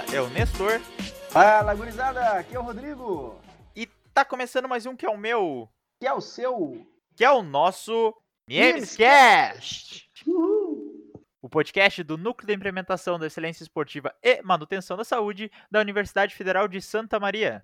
fala é o Nestor. Fala, gurizada, aqui é o Rodrigo. E tá começando mais um que é o meu. Que é o seu. Que é o nosso Memescast. O podcast do Núcleo de Implementação da Excelência Esportiva e Manutenção da Saúde da Universidade Federal de Santa Maria.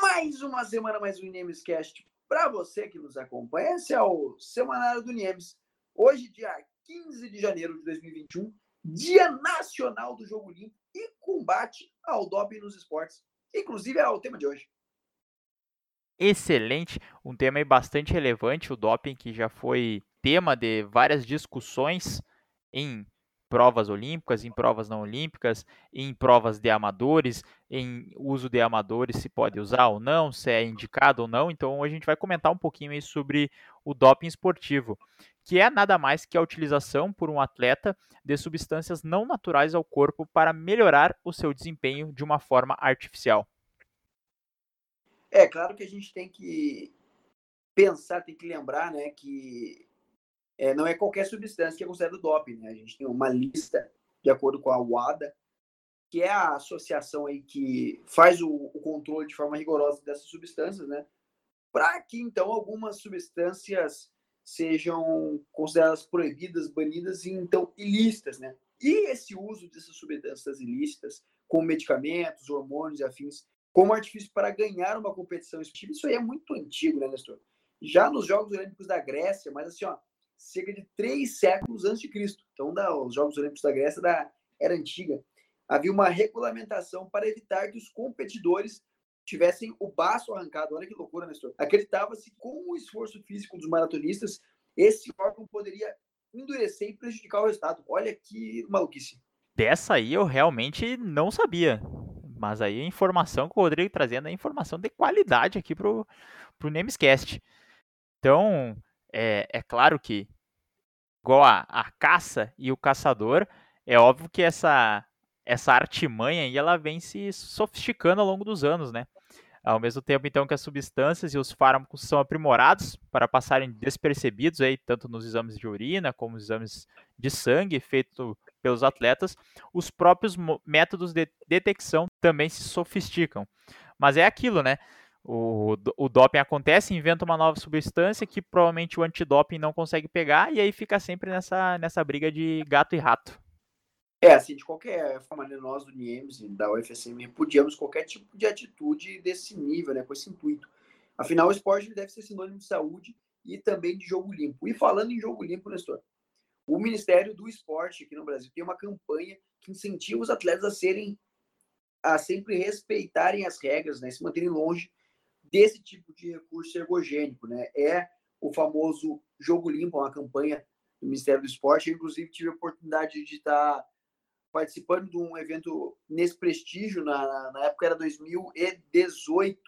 Mais uma semana, mais um Nemescast para você que nos acompanha. Esse é o Semanário do Niemes. Hoje, dia 15 de janeiro de 2021, Dia Nacional do Jogo Limpo e combate ao doping nos esportes. Inclusive é o tema de hoje. Excelente, um tema bastante relevante, o doping que já foi tema de várias discussões em provas olímpicas, em provas não olímpicas, em provas de amadores, em uso de amadores, se pode usar ou não, se é indicado ou não. Então, hoje a gente vai comentar um pouquinho sobre o doping esportivo, que é nada mais que a utilização por um atleta de substâncias não naturais ao corpo para melhorar o seu desempenho de uma forma artificial. É claro que a gente tem que pensar, tem que lembrar, né, que é, não é qualquer substância que é considerada doping. Né? A gente tem uma lista, de acordo com a WADA, que é a associação aí que faz o, o controle de forma rigorosa dessas substâncias, né? Para que então algumas substâncias sejam consideradas proibidas, banidas e então ilícitas, né? E esse uso dessas substâncias ilícitas, como medicamentos, hormônios e afins, como artifício para ganhar uma competição esportiva, isso aí é muito antigo, né, Nestor? Já nos Jogos Olímpicos da Grécia, mas assim, ó, cerca de três séculos antes de Cristo. Então, da, os Jogos Olímpicos da Grécia da era antiga. Havia uma regulamentação para evitar que os competidores tivessem o baço arrancado. Olha que loucura, Nestor. Acreditava-se com o esforço físico dos maratonistas, esse órgão poderia endurecer e prejudicar o resultado. Olha que maluquice. Dessa aí eu realmente não sabia. Mas aí a informação que o Rodrigo trazendo é informação de qualidade aqui pro, pro Namescast. Então, é, é claro que, igual a, a caça e o caçador, é óbvio que essa, essa artimanha aí, ela vem se sofisticando ao longo dos anos, né? Ao mesmo tempo, então, que as substâncias e os fármacos são aprimorados para passarem despercebidos aí, tanto nos exames de urina como nos exames de sangue feitos pelos atletas, os próprios métodos de detecção também se sofisticam. Mas é aquilo, né? O, o doping acontece, inventa uma nova substância que provavelmente o antidoping não consegue pegar, e aí fica sempre nessa, nessa briga de gato e rato. É, assim, de qualquer forma, né, nós do NIEMS e da UFSM repudiamos qualquer tipo de atitude desse nível, né, com esse intuito. Afinal, o esporte deve ser sinônimo de saúde e também de jogo limpo. E falando em jogo limpo, Nestor, o Ministério do Esporte aqui no Brasil tem uma campanha que incentiva os atletas a serem, a sempre respeitarem as regras, né, se manterem longe desse tipo de recurso ergogênico, né? É o famoso Jogo Limpo, uma campanha do Ministério do Esporte. Eu, inclusive, tive a oportunidade de estar participando de um evento nesse prestígio, na, na época era 2018,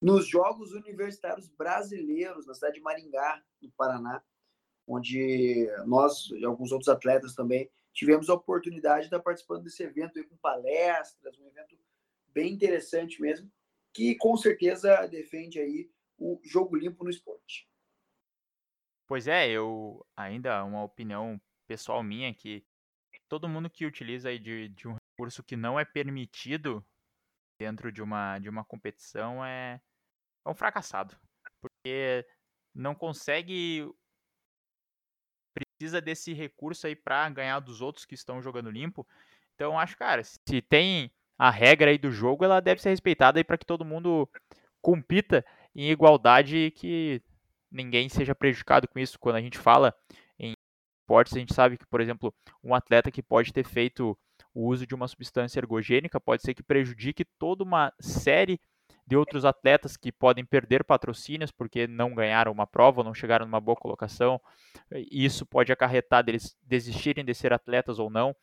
nos Jogos Universitários Brasileiros, na cidade de Maringá, no Paraná, onde nós e alguns outros atletas também tivemos a oportunidade de estar participando desse evento com palestras, um evento bem interessante mesmo que com certeza defende aí o jogo limpo no esporte. Pois é, eu ainda uma opinião pessoal minha que todo mundo que utiliza aí de, de um recurso que não é permitido dentro de uma, de uma competição é, é um fracassado. Porque não consegue. Precisa desse recurso aí para ganhar dos outros que estão jogando limpo. Então, acho, cara, se tem a regra aí do jogo ela deve ser respeitada aí para que todo mundo compita em igualdade e que ninguém seja prejudicado com isso. Quando a gente fala em esportes, a gente sabe que, por exemplo, um atleta que pode ter feito o uso de uma substância ergogênica pode ser que prejudique toda uma série de outros atletas que podem perder patrocínios porque não ganharam uma prova, não chegaram numa boa colocação. Isso pode acarretar deles desistirem de ser atletas ou não.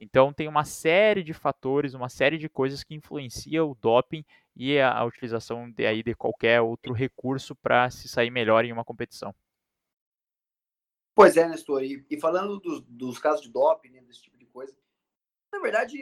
Então tem uma série de fatores, uma série de coisas que influenciam o doping e a, a utilização de, aí, de qualquer outro recurso para se sair melhor em uma competição. Pois é, Nestor, e, e falando dos, dos, casos de doping, né, desse tipo de coisa, na verdade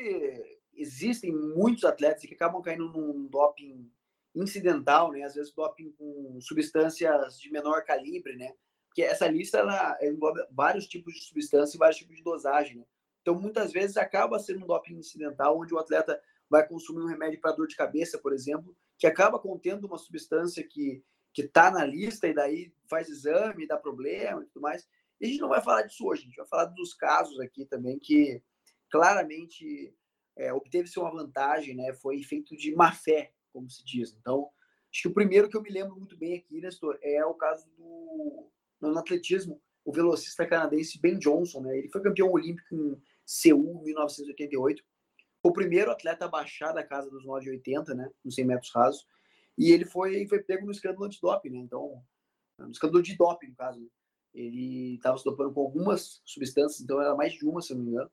existem muitos atletas que acabam caindo num doping incidental, né, às vezes doping com substâncias de menor calibre, né, porque essa lista ela engloba vários tipos de substância e vários tipos de dosagem, né? Então, muitas vezes acaba sendo um doping incidental, onde o atleta vai consumir um remédio para dor de cabeça, por exemplo, que acaba contendo uma substância que que está na lista e daí faz exame, dá problema e tudo mais. E a gente não vai falar disso hoje, a gente vai falar dos casos aqui também que claramente é, obteve-se uma vantagem, né? Foi feito de má fé, como se diz. Então, acho que o primeiro que eu me lembro muito bem aqui, Nestor, é o caso do no atletismo, o velocista canadense Ben Johnson, né? Ele foi campeão olímpico em Seul, em 1988. O primeiro atleta a baixar da casa dos 9,80, né? Nos 100 metros rasos. E ele foi, foi pego no escândalo antidoping, né? Então, no escândalo de doping, no caso. Né? Ele estava se dopando com algumas substâncias, então era mais de uma, se não me engano.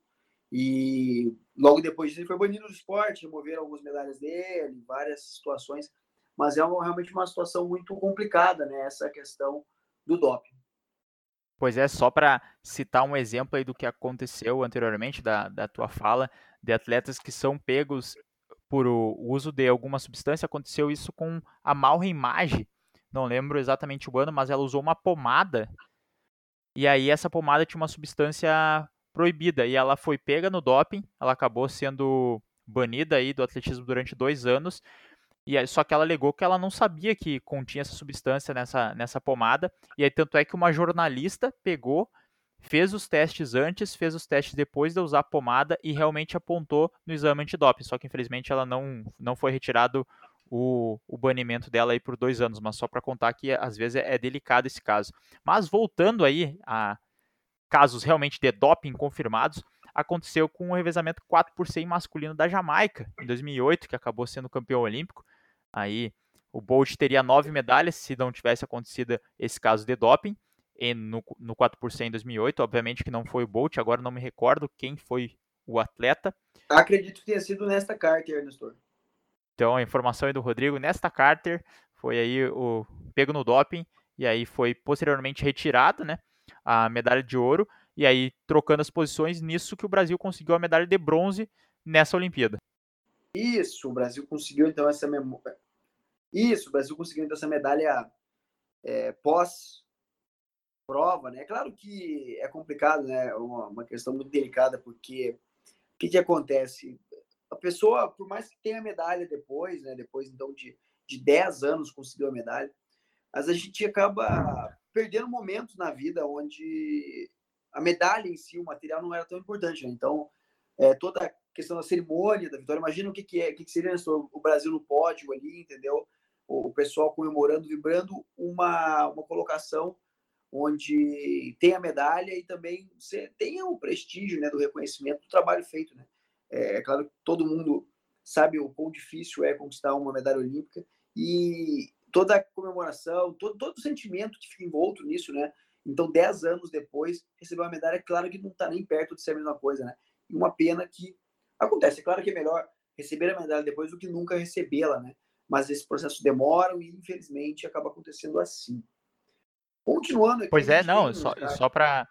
E logo depois disso ele foi banido do esporte, removeram algumas medalhas dele, várias situações. Mas é uma, realmente uma situação muito complicada, né? Essa questão do doping. Pois é, só para citar um exemplo aí do que aconteceu anteriormente da, da tua fala, de atletas que são pegos por o uso de alguma substância, aconteceu isso com a Malren Mage, não lembro exatamente o ano, mas ela usou uma pomada, e aí essa pomada tinha uma substância proibida, e ela foi pega no doping, ela acabou sendo banida aí do atletismo durante dois anos, e aí, só que ela alegou que ela não sabia que continha essa substância nessa, nessa pomada. E aí, tanto é que uma jornalista pegou, fez os testes antes, fez os testes depois de usar a pomada e realmente apontou no exame antidoping. Só que infelizmente ela não, não foi retirado o, o banimento dela aí por dois anos. Mas só para contar que às vezes é, é delicado esse caso. Mas voltando aí a casos realmente de doping confirmados, aconteceu com o revezamento 4 por 100 masculino da Jamaica, em 2008, que acabou sendo campeão olímpico. Aí o Bolt teria nove medalhas se não tivesse acontecido esse caso de doping no, no 4% em 2008. Obviamente que não foi o Bolt, agora não me recordo quem foi o atleta. Acredito que tenha sido Nesta Carter, Nestor. Então a informação é do Rodrigo. Nesta Carter foi aí o pego no doping e aí foi posteriormente retirada, né, a medalha de ouro e aí trocando as posições nisso que o Brasil conseguiu a medalha de bronze nessa Olimpíada. Isso, o Brasil conseguiu então essa memória. Isso, o Brasil conseguiu então essa medalha é, pós prova, né? Claro que é complicado, né? Uma, uma questão muito delicada porque o que, que acontece? A pessoa, por mais que tenha a medalha depois, né? Depois então de, de 10 anos conseguiu a medalha, mas a gente acaba perdendo momentos na vida onde a medalha em si, o material não era tão importante, né? Então, é, toda questão da cerimônia da vitória. Imagina o que, que é, o que, que seria o Brasil no pódio ali, entendeu? O pessoal comemorando, vibrando uma, uma colocação onde tem a medalha e também você tem o prestígio né, do reconhecimento do trabalho feito. Né? É, é claro que todo mundo sabe o quão difícil é conquistar uma medalha olímpica e toda a comemoração, todo, todo o sentimento que fica envolto nisso, né? Então, dez anos depois, receber uma medalha, é claro que não está nem perto de ser a mesma coisa, né? E uma pena que Acontece, é claro que é melhor receber a medalha depois do que nunca recebê-la, né? Mas esse processo demora e, infelizmente, acaba acontecendo assim. Continuando aqui. Pois é, não, só, só para.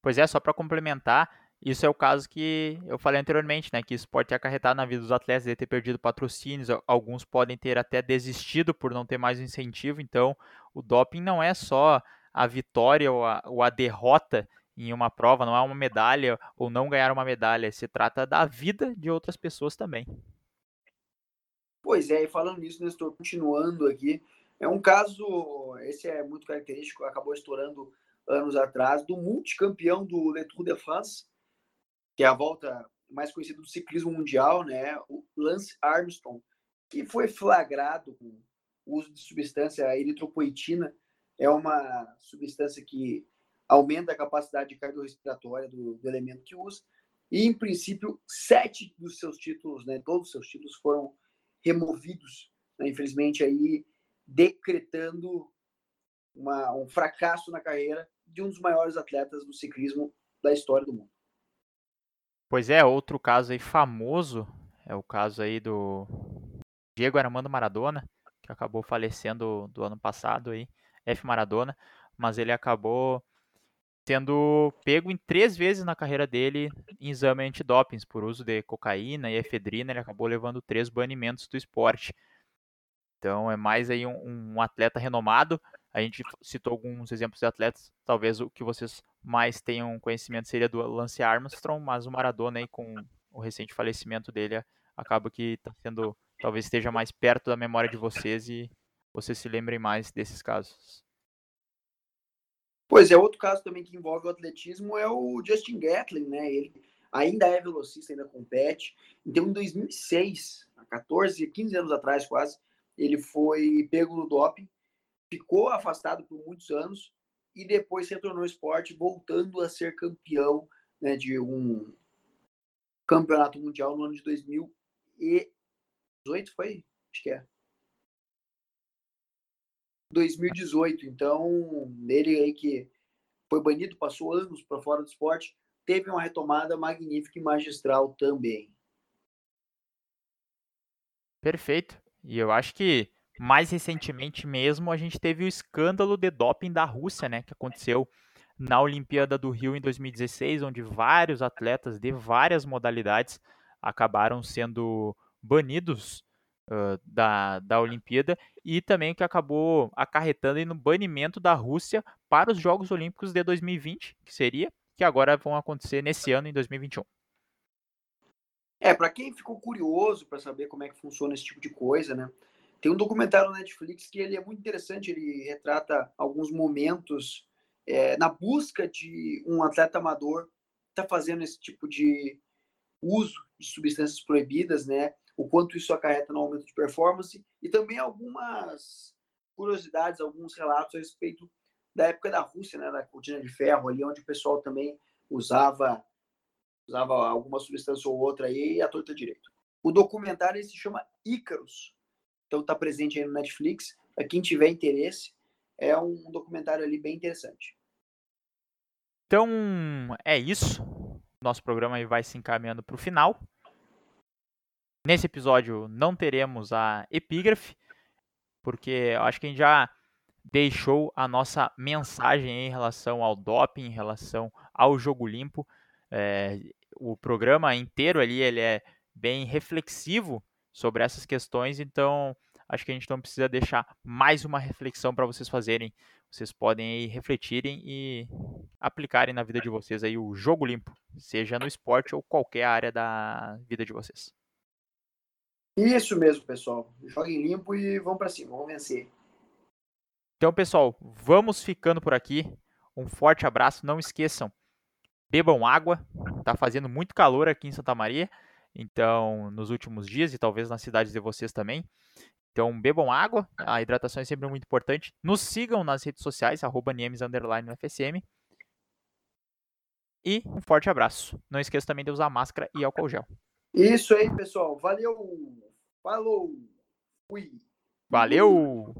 Pois é, só para complementar, isso é o caso que eu falei anteriormente, né? Que isso pode ter acarretado na vida dos atletas de ter perdido patrocínios, alguns podem ter até desistido por não ter mais incentivo. Então, o doping não é só a vitória ou a, ou a derrota em uma prova, não é uma medalha ou não ganhar uma medalha, se trata da vida de outras pessoas também. Pois é, e falando nisso, estou continuando aqui, é um caso, esse é muito característico, acabou estourando anos atrás, do multicampeão do Le Tour de France, que é a volta mais conhecida do ciclismo mundial, né, o Lance Armstrong, que foi flagrado com o uso de substância eritropoetina, é uma substância que aumenta a capacidade cardiorrespiratória do, do elemento que usa. E, em princípio, sete dos seus títulos, né, todos os seus títulos foram removidos, né, infelizmente, aí decretando uma, um fracasso na carreira de um dos maiores atletas do ciclismo da história do mundo. Pois é, outro caso aí famoso é o caso aí do Diego Armando Maradona, que acabou falecendo do ano passado aí, F Maradona, mas ele acabou tendo pego em três vezes na carreira dele em exame antidopings por uso de cocaína e efedrina, ele acabou levando três banimentos do esporte. Então é mais aí um, um atleta renomado, A gente citou alguns exemplos de atletas, talvez o que vocês mais tenham conhecimento seria do Lance Armstrong, mas o Maradona aí com o recente falecimento dele acaba que está sendo, talvez esteja mais perto da memória de vocês e vocês se lembrem mais desses casos. Pois é, outro caso também que envolve o atletismo é o Justin Gatlin, né? Ele ainda é velocista, ainda compete. Então, em 2006, há 14, 15 anos atrás quase, ele foi pego no doping, ficou afastado por muitos anos e depois retornou ao esporte, voltando a ser campeão né, de um campeonato mundial no ano de 2018, foi? Acho que é. 2018. Então, ele aí que foi banido, passou anos para fora do esporte, teve uma retomada magnífica e magistral também. Perfeito. E eu acho que mais recentemente mesmo a gente teve o escândalo de doping da Rússia, né, que aconteceu na Olimpíada do Rio em 2016, onde vários atletas de várias modalidades acabaram sendo banidos uh, da, da Olimpíada e também que acabou acarretando no banimento da Rússia para os Jogos Olímpicos de 2020, que seria, que agora vão acontecer nesse ano, em 2021. É, para quem ficou curioso para saber como é que funciona esse tipo de coisa, né? Tem um documentário na Netflix que ele é muito interessante, ele retrata alguns momentos é, na busca de um atleta amador está fazendo esse tipo de uso de substâncias proibidas, né? o quanto isso acarreta no aumento de performance e também algumas curiosidades, alguns relatos a respeito da época da Rússia, né, da cortina de ferro, ali onde o pessoal também usava usava alguma substância ou outra aí a torta direito. O documentário se chama Ícaros, então está presente aí no Netflix. Para quem tiver interesse, é um documentário ali bem interessante. Então é isso. Nosso programa vai se encaminhando para o final. Nesse episódio não teremos a epígrafe, porque acho que a gente já deixou a nossa mensagem em relação ao doping, em relação ao jogo limpo. É, o programa inteiro ali ele é bem reflexivo sobre essas questões, então acho que a gente não precisa deixar mais uma reflexão para vocês fazerem. Vocês podem aí refletirem e aplicarem na vida de vocês aí o jogo limpo, seja no esporte ou qualquer área da vida de vocês. Isso mesmo, pessoal. Joguem limpo e vão para cima, vamos vencer. Então, pessoal, vamos ficando por aqui. Um forte abraço. Não esqueçam, bebam água. Tá fazendo muito calor aqui em Santa Maria. Então, nos últimos dias e talvez nas cidades de vocês também. Então, bebam água. A hidratação é sempre muito importante. Nos sigam nas redes sociais, arroba FSM. E um forte abraço. Não esqueça também de usar máscara e álcool gel. Isso aí, pessoal. Valeu! Falou! Fui! Valeu!